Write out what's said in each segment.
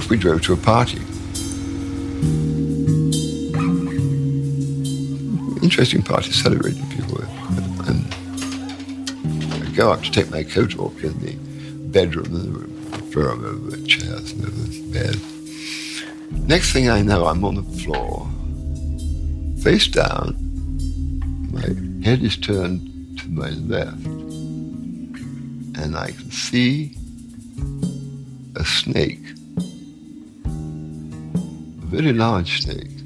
off we drove to a party. Interesting party, celebrating people with. And I go up to take my coat off in the bedroom, and the throw them over the chairs and over the bed. Next thing I know, I'm on the floor, face down. My head is turned to my left, and I can see a snake, very large snake,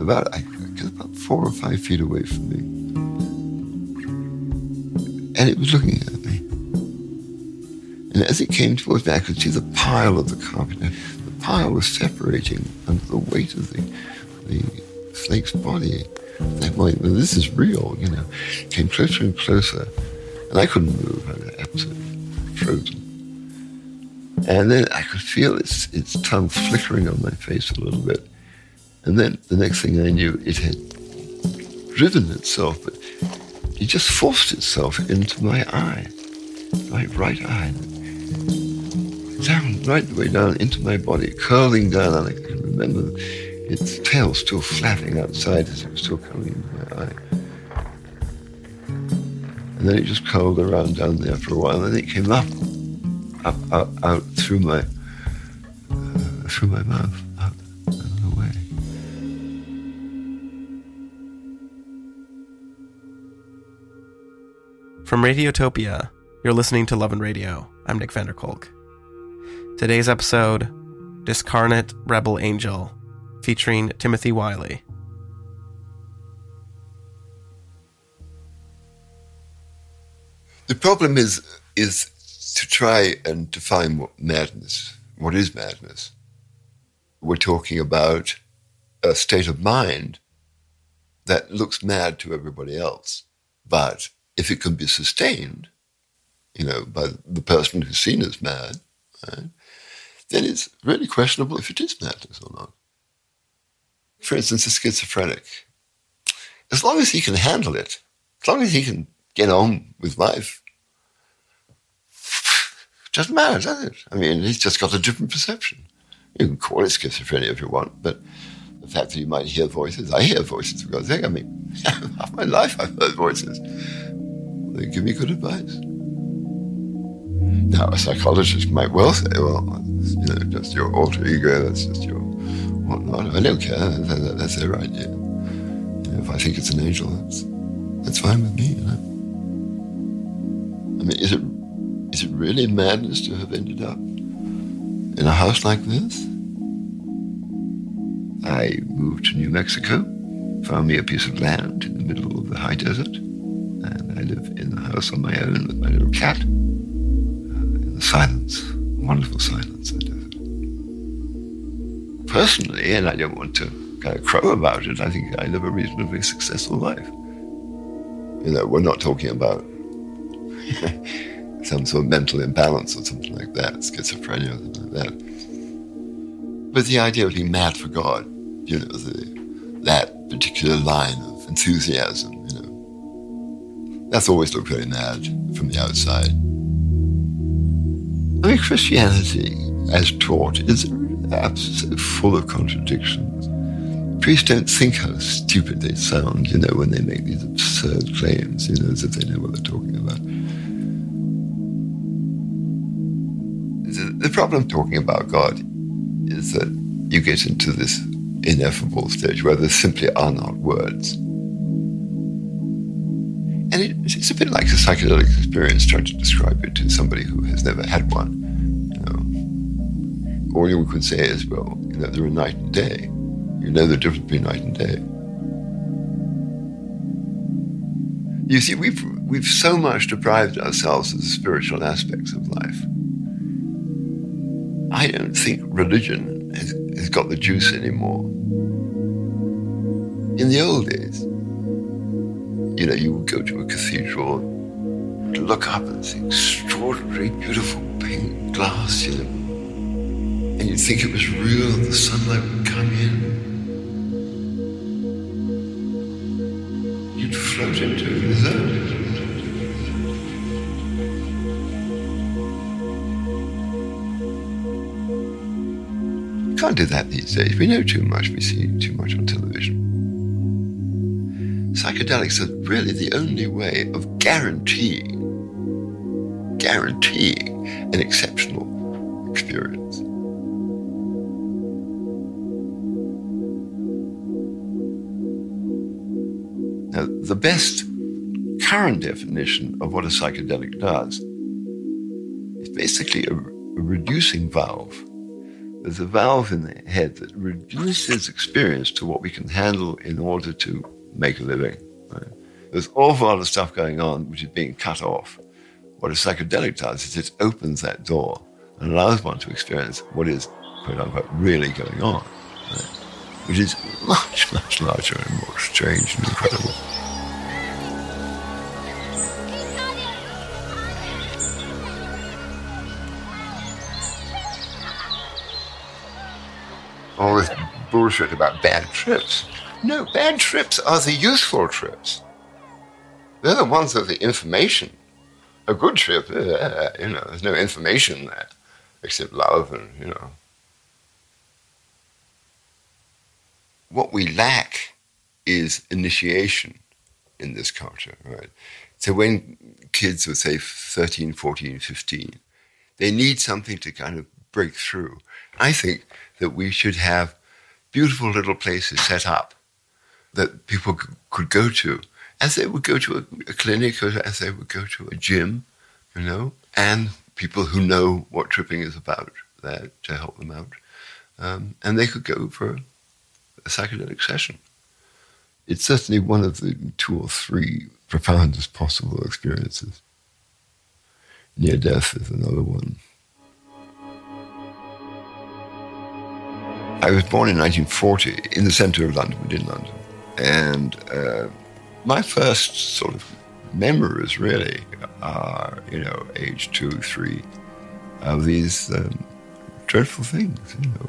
about I about four or five feet away from me, and it was looking at me. And as it came towards me, I could see the pile of the carpet. The pile was separating under the weight of the the snake's body. And I'm well, this is real, you know. Came closer and closer, and I couldn't move. I was absolutely frozen. And then I could feel its its tongue flickering on my face a little bit. And then the next thing I knew, it had driven itself, but it just forced itself into my eye, my right eye, down, right the way down into my body, curling down, and I can remember its tail still flapping outside as it was still coming into my eye. And then it just curled around down there for a while, and then it came up, up, out, out through my, uh, through my mouth, out and away. From Radiotopia, you're listening to Love and Radio. I'm Nick Vanderkolk. Today's episode, Discarnate Rebel Angel, featuring Timothy Wyllie. The problem is is to try and define what madness. What is madness? We're talking about a state of mind that looks mad to everybody else, but if it can be sustained, you know, by the person who's seen as mad, right, then it's really questionable if it is madness or not. For instance, a schizophrenic, as long as he can handle it, as long as he can get on with life, doesn't matter, does it? I mean, he's just got a different perception. You can call it schizophrenia if you want, but the fact that you might hear voices, I hear voices for God's sake. I mean, half my life I've heard voices. They give me good advice. Now, a psychologist might well say, well, you know, just your alter ego, that's just your whatnot. I don't care. That, that's their idea. You know, if I think it's an angel, that's, that's fine with me, you know. I mean, is it is it really madness to have ended up in a house like this? I moved to New Mexico, found me a piece of land in the middle of the high desert, and I live in the house on my own with my little cat. Uh, in the silence, wonderful silence of the desert. Personally, and I don't want to kind of crow about it, I think I live a reasonably successful life. You know, we're not talking about some sort of mental imbalance or something like that, schizophrenia or something like that. But the idea of being mad for God, you know, the, that particular line of enthusiasm, you know, that's always looked very mad from the outside. I mean, Christianity, as taught, is absolutely full of contradictions. Priests don't think how stupid they sound, you know, when they make these absurd claims, you know, as if they know what they're talking about. The problem talking about God is that you get into this ineffable stage where there simply are not words. And it, it's a bit like a psychedelic experience trying to describe it to somebody who has never had one. You know, all you could say is, well, you know, there are night and day. You know the difference between night and day. You see, we've we've so much deprived ourselves of the spiritual aspects of life. I don't think religion has, has got the juice anymore. In the old days, you know, you would go to a cathedral look up and see extraordinary, beautiful pink glass, you know, and you'd think it was real, the sunlight would come in. You'd float into zone. Can't do that these days. We know too much. We see too much on television. Psychedelics are really the only way of guaranteeing, guaranteeing an exceptional experience. Now, the best current definition of what a psychedelic does is basically a, a reducing valve. There's a valve in the head that reduces experience to what we can handle in order to make a living. Right? There's an awful lot of stuff going on which is being cut off. What a psychedelic does is it opens that door and allows one to experience what is, quote unquote, really going on, right? which is much, much larger and more strange and incredible. All this bullshit about bad trips. No, bad trips are the useful trips. They're the ones with the information. A good trip, uh, you know, there's no information there except love and, you know. What we lack is initiation in this culture, right? So when kids are, say, 13, 14, 15, they need something to kind of break through. I think that we should have beautiful little places set up that people could go to, as they would go to a, a clinic or as they would go to a gym, you know, and people who know what tripping is about there to help them out. Um, and they could go for a psychedelic session. It's certainly one of the two or three profoundest possible experiences. Near death is another one. I was born in 1940 in the centre of London, within London. And uh, my first sort of memories really are, you know, age two, three, of these um, dreadful things, you know.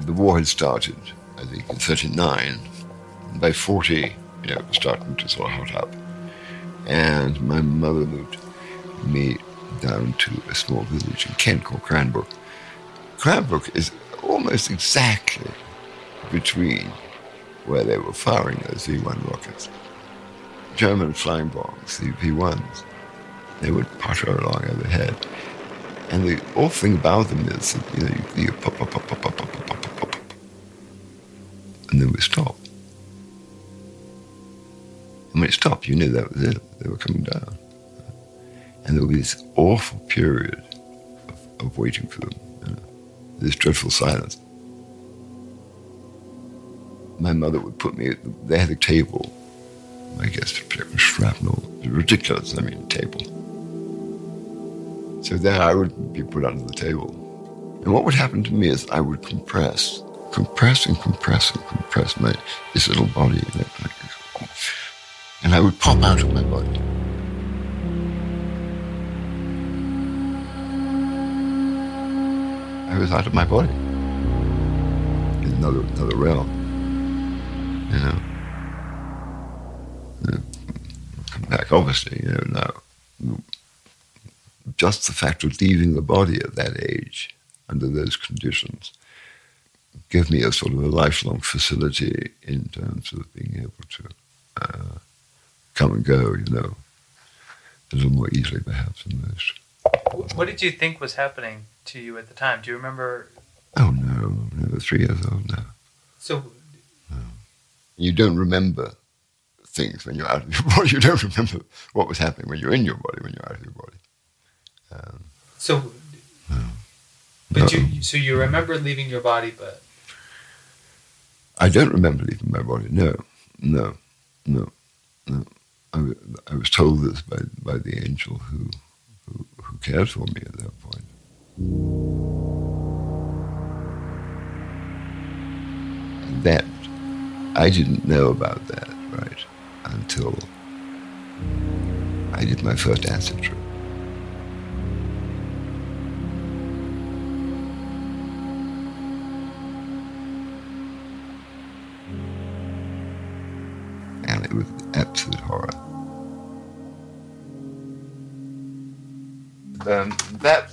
The war had started, I think, in 39. And by 40, you know, it was starting to sort of hot up. And my mother moved me down to a small village in Kent called Cranbrook. Cranbrook is almost exactly between where they were firing those V1 rockets. German flying bombs, the V1s, they would putter along overhead. And the awful thing about them is that, you know, you, you pop, pop, pop, pop, pop, pop, pop, pop, pop, and then we stop. And when it stopped, you knew that was it. They were coming down. And there would be this awful period of, of waiting for them, this dreadful silence my mother would put me, they had a table, I guess, shrapnel. Ridiculous, I mean, a table. So there I would be put under the table. And what would happen to me is I would compress, compress and compress and compress my this little body. And I would pop out of my body. I was out of my body in another another realm you know. come back, obviously, you know, now. Just the fact of leaving the body at that age, under those conditions, gave me a sort of a lifelong facility in terms of being able to uh, come and go, you know, a little more easily perhaps than most. What did you think was happening to you at the time? Do you remember? Oh no, no, three years old now. So you don't remember things when you're out of your body. You don't remember what was happening when you're in your body, when you're out of your body. Um, so, no. but no. you, so you remember leaving your body, but I don't remember leaving my body. No, no, no, no. I, I was told this by by the angel who, who cared for me at that point. And that I didn't know about that, right, until I did my first acid trip.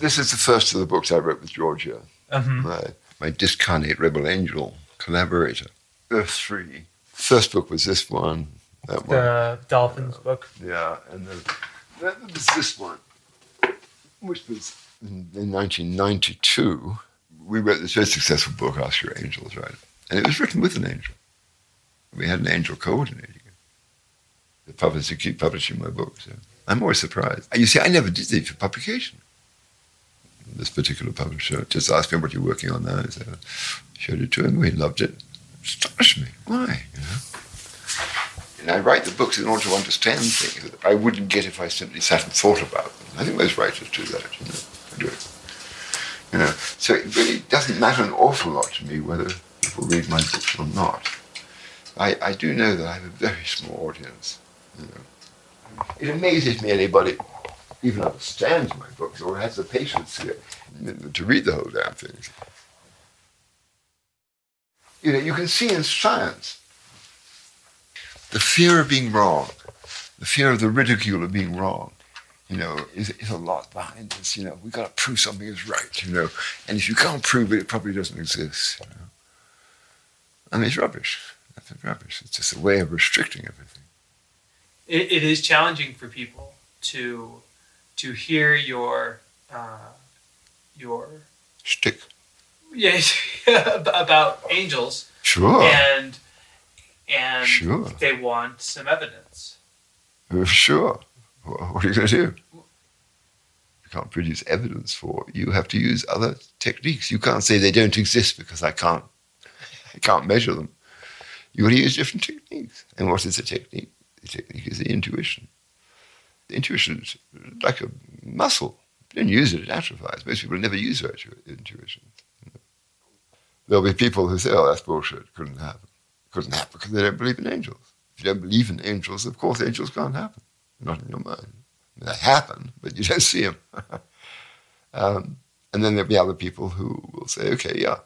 This is the first of the books I wrote with Georgia. Uh-huh. Right. my discarnate rebel angel collaborator. Earth 3. First book was this one. That one. The Dolphins book. Yeah, and then that was this one, which was in, in 1992. We wrote this very successful book, Ask Your Angels, right? And it was written with an angel. We had an angel coordinating it. The publisher keep publishing my books. So I'm always surprised. You see, I never did it for publication. This particular publisher just asked me what you're working on now. I showed it to him. He loved it. Astonished me. Why? You know? And I write the books in order to understand things that I wouldn't get if I simply sat and thought about them. I think most writers do that. You know, do it. You know, so it really doesn't matter an awful lot to me whether people read my books or not. I, I do know that I have a very small audience. You know. It amazes me anybody even understands my books or has the patience to, to read the whole damn thing. You know, you can see in science the fear of being wrong, the fear of the ridicule of being wrong, you know, is, is a lot behind this. You know, we've got to prove something is right, you know. And if you can't prove it, it probably doesn't exist. You know? I mean, it's rubbish. That's rubbish. It's just a way of restricting everything. It, it is challenging for people to to hear your uh, your Stick. yes about angels Sure. and and Sure. they want some evidence. Uh, Sure. What are you going to do? You can't produce evidence for it. You have to use other techniques. You can't say they don't exist because I can't. I can't measure them. You got to use different techniques. And what is the technique? The technique is the intuition. Intuition is like a muscle. If you don't use it, it atrophies. Most people never use their intu- intuition. There'll be people who say, "Oh, that's bullshit. Couldn't happen. Couldn't happen because they don't believe in angels. If you don't believe in angels, of course, angels can't happen. Not in your mind. They happen, but you don't see them. um, and then there'll be other people who will say, "Okay, yeah,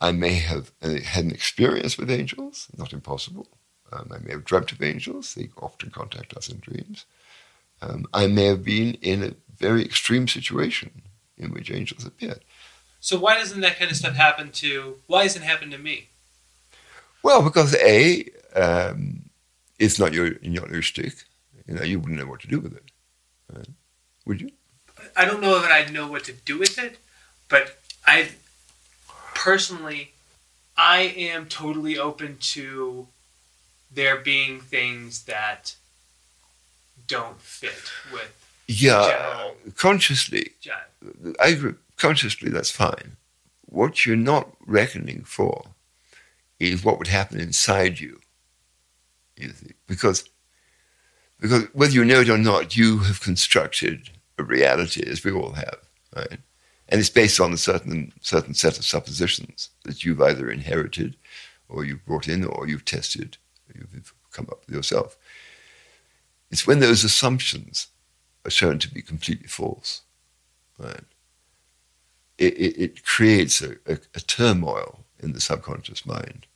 I may have uh, had an experience with angels. Not impossible. Um, I may have dreamt of angels. They often contact us in dreams. Um, I may have been in a very extreme situation in which angels appeared." So why doesn't that kind of stuff happen to? Why doesn't it happen to me? Well, because a, um, it's not your not your stick. You know, you wouldn't know what to do with it, right? would you? I don't know that I'd know what to do with it, but I personally, I am totally open to there being things that don't fit with Yeah, General. consciously. John. I agree. Consciously, that's fine. What you're not reckoning for is what would happen inside you. You because because whether you know it or not, you have constructed a reality, as we all have, right? And it's based on a certain certain set of suppositions that you've either inherited, or you've brought in, or you've tested, you've come up with yourself. It's when those assumptions are shown to be completely false, right? It, it, it creates a, a, a turmoil in the subconscious mind.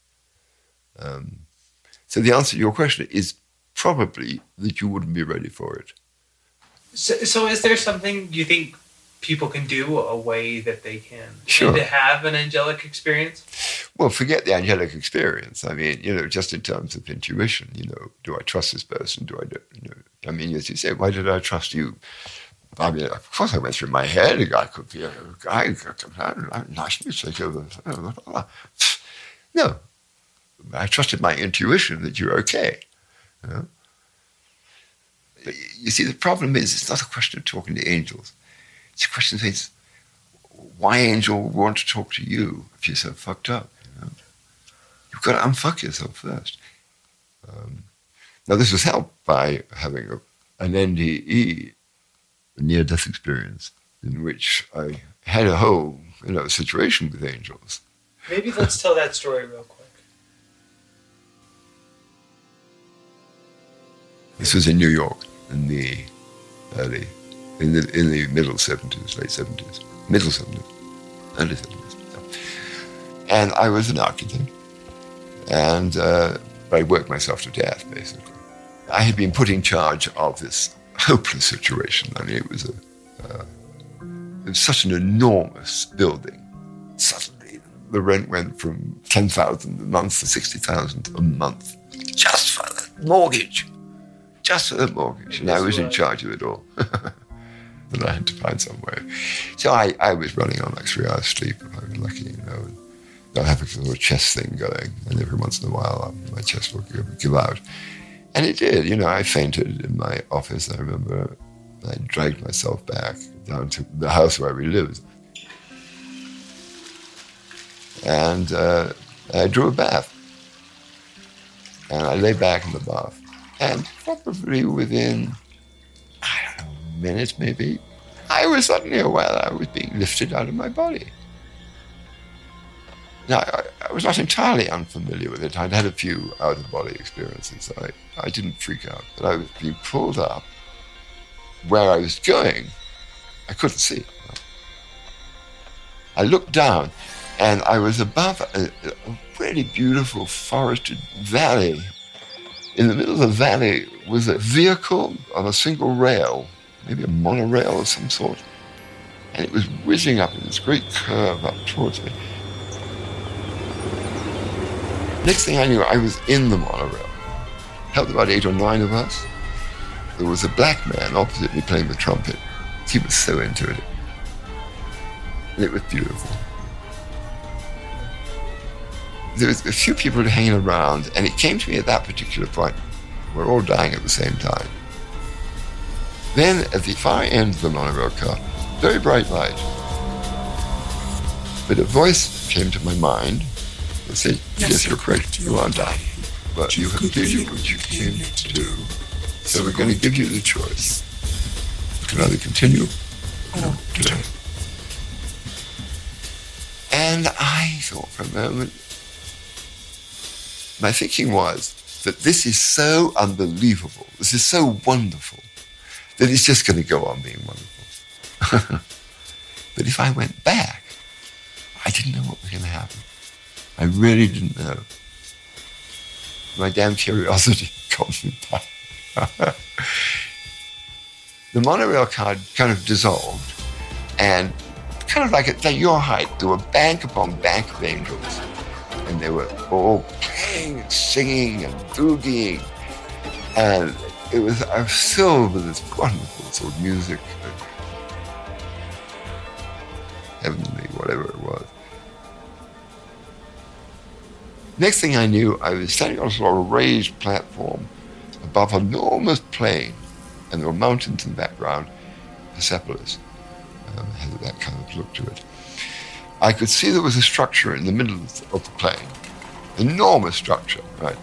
Um, so the answer to your question is probably that you wouldn't be ready for it. So, so is there something you think people can do a way that they can Sure. to have an angelic experience? Well, forget the angelic experience. I mean, you know, just in terms of intuition, you know, do I trust this person? Do I, do, you know, I mean, as you say, why did I trust you? I mean, of course, I went through my head. A guy could be a guy. Nice music. No, I trusted my intuition that you're okay. You, know? But you see, the problem is it's not a question of talking to angels. It's a question is, why angel would want to talk to you if you're so fucked up? You know? You've got to unfuck yourself first. Um, now, this was helped by having a, an NDE, a near-death experience, in which I had a whole, you know, situation with angels. Maybe let's tell that story real quick. This was in New York in the early, in the in the middle seventies, late seventies, middle seventies, early seventies. And I was an architect, and uh, I worked myself to death basically. I had been put in charge of this hopeless situation. I mean, it was a uh, it was such an enormous building, suddenly the rent went from 10,000 a month to 60,000 a month just for the mortgage. Just for the mortgage. And I was in charge of it all. and I had to find some way. So I, I was running on like three hours sleep if I was lucky, you know. And I'd have a little chest thing going. And every once in a while, um, my chest would give, give out. And it did. You know, I fainted in my office. I remember I dragged myself back down to the house where we lived. And uh, I drew a bath. And I lay back in the bath. And probably within, I minutes maybe, I was suddenly aware that I was being lifted out of my body. Now, I, I was not entirely unfamiliar with it. I'd had a few out of body experiences. So I, I didn't freak out. But I was being pulled up where I was going. I couldn't see. I looked down and I was above a, a really beautiful forested valley. In the middle of the valley was a vehicle on a single rail, maybe a monorail of some sort. And it was whizzing up in this great curve up towards me. Next thing I knew, I was in the monorail. Helped about eight or nine of us. There was a black man opposite me playing the trumpet. He was so into it. And it was beautiful. There was a few people hanging around, and it came to me at that particular point. We're all dying at the same time. Then, at the far end of the monorail car, very bright light. But a voice came to my mind that said, Yes, you're correct, you are dying. But you have completed what you came to do. So we're going to give you the choice. You can either continue or today. And I thought for a moment, my thinking was that this is so unbelievable, this is so wonderful, that it's just going to go on being wonderful. but if I went back, I didn't know what was going to happen. I really didn't know. My damn curiosity got me back. the monorail car kind of dissolved, and kind of like at your height, there were bank upon bank of angels, and they were all playing and singing and boogieing, and it was I was filled with this wonderful sort of music, heavenly, whatever it was. Next thing I knew, I was standing on a sort of raised platform above an enormous plain, and there were mountains in the background. Persepolis um, had that kind of look to it. I could see there was a structure in the middle of the plain, enormous structure, right?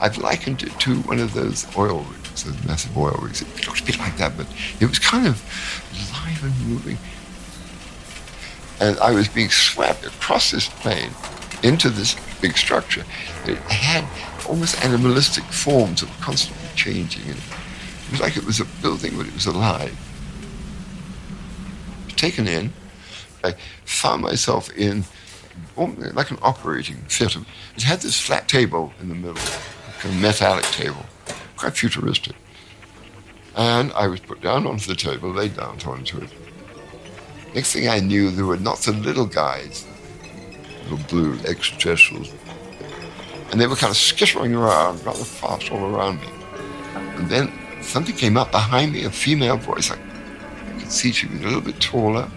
I've likened it to one of those oil rigs, those massive oil rigs. It looked a bit like that, but it was kind of live and moving. And I was being swept across this plane into this big structure. It had almost animalistic forms that were constantly changing. And it was like it was a building, but it was alive. Taken in, I found myself in like an operating theatre. It had this flat table in the middle, kind of metallic table, quite futuristic. And I was put down onto the table, laid down onto it. Next thing I knew, there were lots of little guys, little blue extraterrestrials, and they were kind of skittering around rather fast all around me. And then something came up behind me, a female voice. I, could see she was a little bit taller,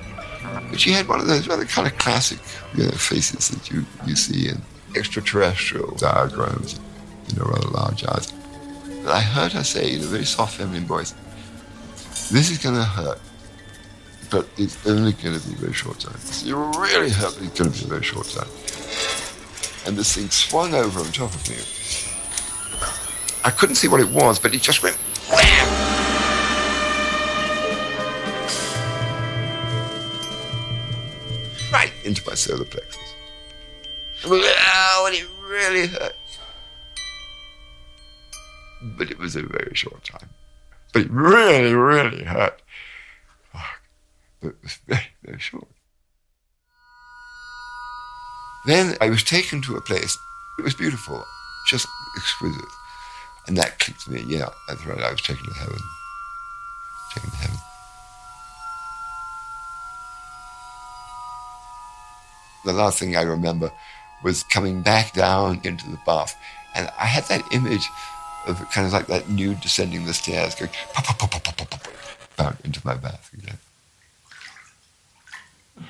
but she had one of those rather kind of classic you know, faces that you, you see in extraterrestrial diagrams, you know, rather large eyes. But I heard her say in a very soft feminine voice, this is going to hurt, but it's only going to be a very short time. You really hurt, but it's going to be a very short time and this thing swung over on top of me. I couldn't see what it was, but it just went wham! Right into my solar plexus. Oh, and it really hurt. But it was a very short time. But it really, really hurt. But it was very, very short. Then I was taken to a place. It was beautiful, just exquisite. And that clicked me. Yeah, that's right. I was taken to heaven. Taken to heaven. the last thing I remember was coming back down into the bath. And I had that image of kind of like that nude descending the stairs, going pop, pop, pop, pop, pop, pop, pop, down into my bath again.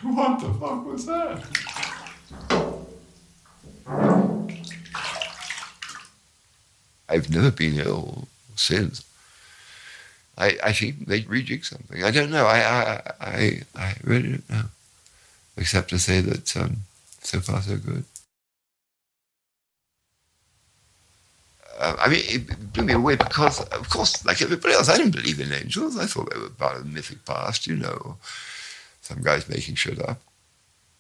What the fuck was that? I've never been ill since. I, I think they rejig something. I don't know. I, I, I, I really don't know. Except to say that um, so far so good. Uh, I mean, it blew me away because, of course, like everybody else, I didn't believe in angels. I thought they were part of the mythic past, you know, some guys making shit up.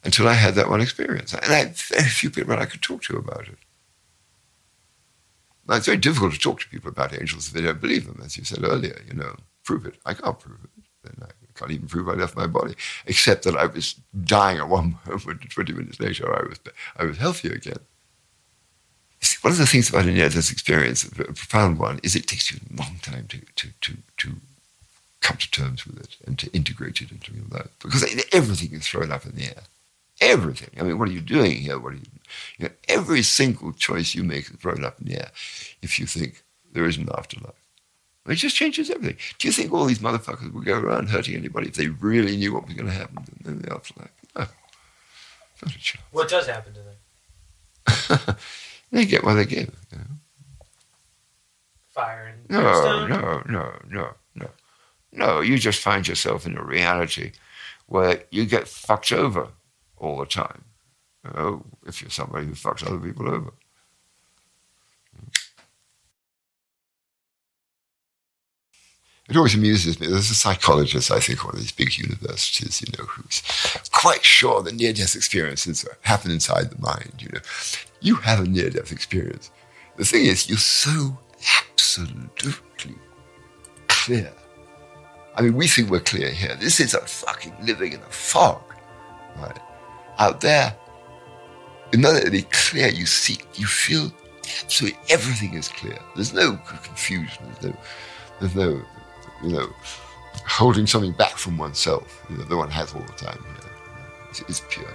Until I had that one experience. And I had very few people I could talk to about it. Now, it's very difficult to talk to people about angels if they don't believe them, as you said earlier. You know, prove it. I can't prove it. Then I can't even prove I left my body, except that I was dying at one moment, 20 minutes later, I was, I was healthy again. One of the things about near-death experience, a profound one, is it takes you a long time to, to, to, to come to terms with it and to integrate it into your life because everything is thrown up in the air. Everything. I mean, what are you doing here? What are you? you know, every single choice you make is thrown up in the air if you think there is an afterlife. It just changes everything. Do you think all these motherfuckers would go around hurting anybody if they really knew what was going to happen in the afterlife? No. Not a chance. What does happen to them? they get what they give. You know? Fire and No, brimstone? no, no, no, no. No, you just find yourself in a reality where you get fucked over all the time. You know, if you're somebody who fucks other people over. It always amuses me. There's a psychologist, I think, one of these big universities, you know, who's quite sure that near-death experiences happen inside the mind. You know, you have a near-death experience. The thing is, you're so absolutely clear. I mean, we think we're clear here. This is a fucking living in a fog, right? Out there, immediately clear. You see, you feel absolutely everything is clear. There's no confusion. There's no, there's no, you know, holding something back from oneself. You know, that one has all the time. You know. it's, it's pure.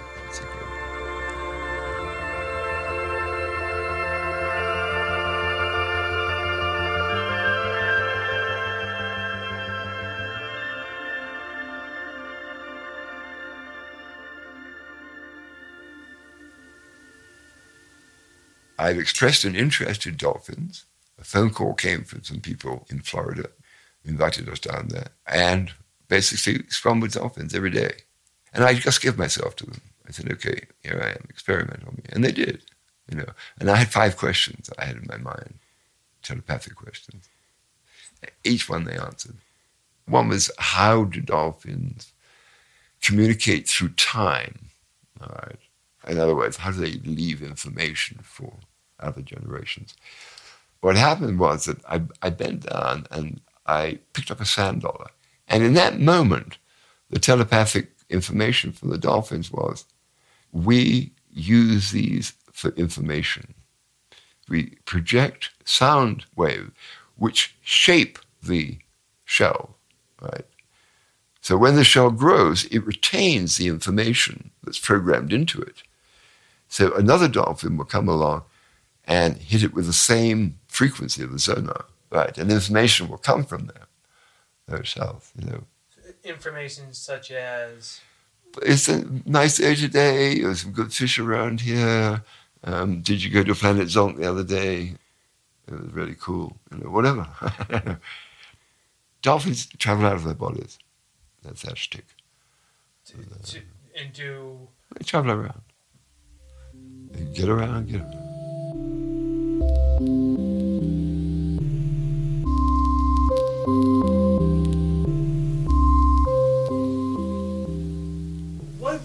I've expressed an interest in dolphins. A phone call came from some people in Florida, invited us down there, and basically swam with dolphins every day. And I just gave myself to them. I said, okay, here I am, experiment on me. And they did, you know. And I had five questions I had in my mind, telepathic questions. Each one they answered. One was, how do dolphins communicate through time? All right. In other words, how do they leave information for other generations? What happened was that I, I bent down and I picked up a sand dollar. And in that moment, the telepathic information from the dolphins was we use these for information. We project sound waves which shape the shell, right? So when the shell grows, it retains the information that's programmed into it. So another dolphin will come along and hit it with the same frequency of the sonar, right? And information will come from there, those cells, you know. Information such as It's a nice day today. There's some good fish around here. Um, did you go to Planet Zonk the other day? It was really cool. You know, whatever. Dolphins travel out of their bodies. That's their shtick. to, to, and do They travel around. They get around, get around. What,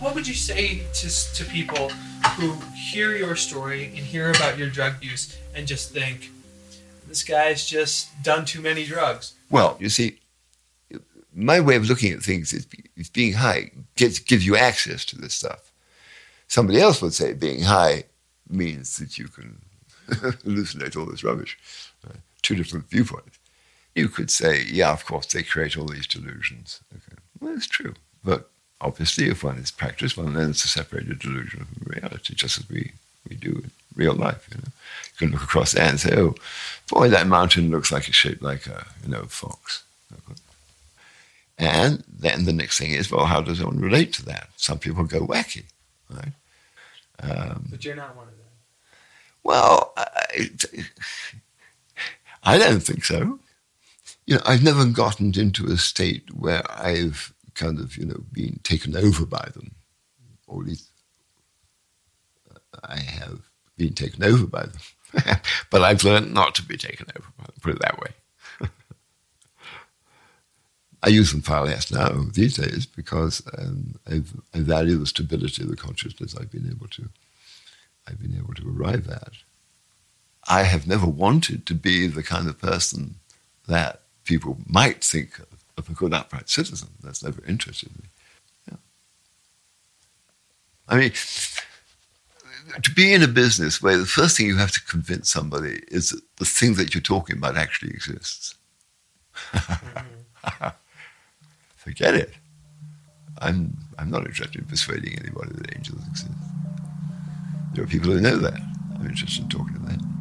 what would you say to, to people who hear your story and hear about your drug use and just think, this guy's just done too many drugs? Well, you see, my way of looking at things is, is being high gives, gives you access to this stuff. Somebody else would say being high means that you can hallucinate all this rubbish. Two different viewpoints. You could say, yeah, of course, they create all these delusions. Okay. Well, it's true. But obviously, if one is practiced, one learns to separate a delusion from reality, just as we, we do in real life. You know, you can look across there and say, "Oh, boy, that mountain looks like it's shaped like a you know fox." And then the next thing is, well, how does one relate to that? Some people go wacky, right? Um, but you're not one of them. Well, I, I don't think so. You know, I've never gotten into a state where I've kind of, you know, been taken over by them, or at least I have been taken over by them. but I've learned not to be taken over by them, put it that way. I use them far less now these days because um, i value the stability of the consciousness I've been able to I've been able to arrive at. I have never wanted to be the kind of person that people might think of, a good upright citizen. That's never interested me. Yeah. I mean, to be in a business where the first thing you have to convince somebody is that the thing that you're talking about actually exists. Mm-hmm. Forget it. I'm, I'm not interested in persuading anybody that angels exist. There are people who know that. I'm interested in talking to them.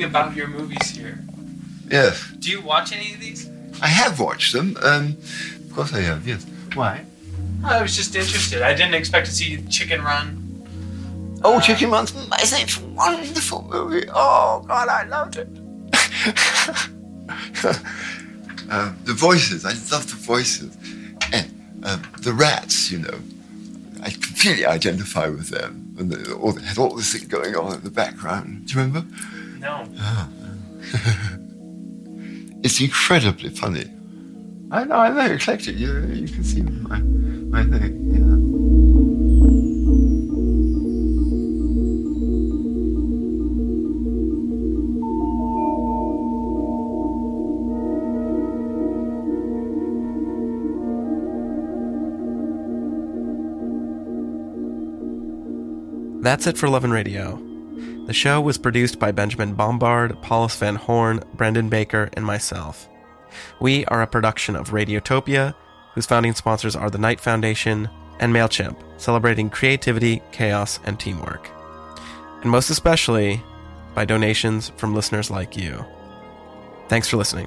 Wondering about your movies here. Yes. Do you watch any of these? I have watched them. Um, of course I have, yes. Why? I was just interested. I didn't expect to see Chicken Run. Oh, uh, Chicken Run's amazing. It's a wonderful movie. Oh, God, I loved it. uh, the voices, I love the voices. And uh, the rats, you know, I completely identify with them. And they, all, they had all this thing going on in the background. Do you remember? No. Oh. it's incredibly funny. I know, I know, exactly. You, you can see my, my thing, yeah. That's it for Love and Radio. The show was produced by Benjamin Bombard, Paulus Van Horn, Brendan Baker, and myself. We are a production of Radiotopia, whose founding sponsors are the Knight Foundation and MailChimp, celebrating creativity, chaos, and teamwork. And most especially by donations from listeners like you. Thanks for listening.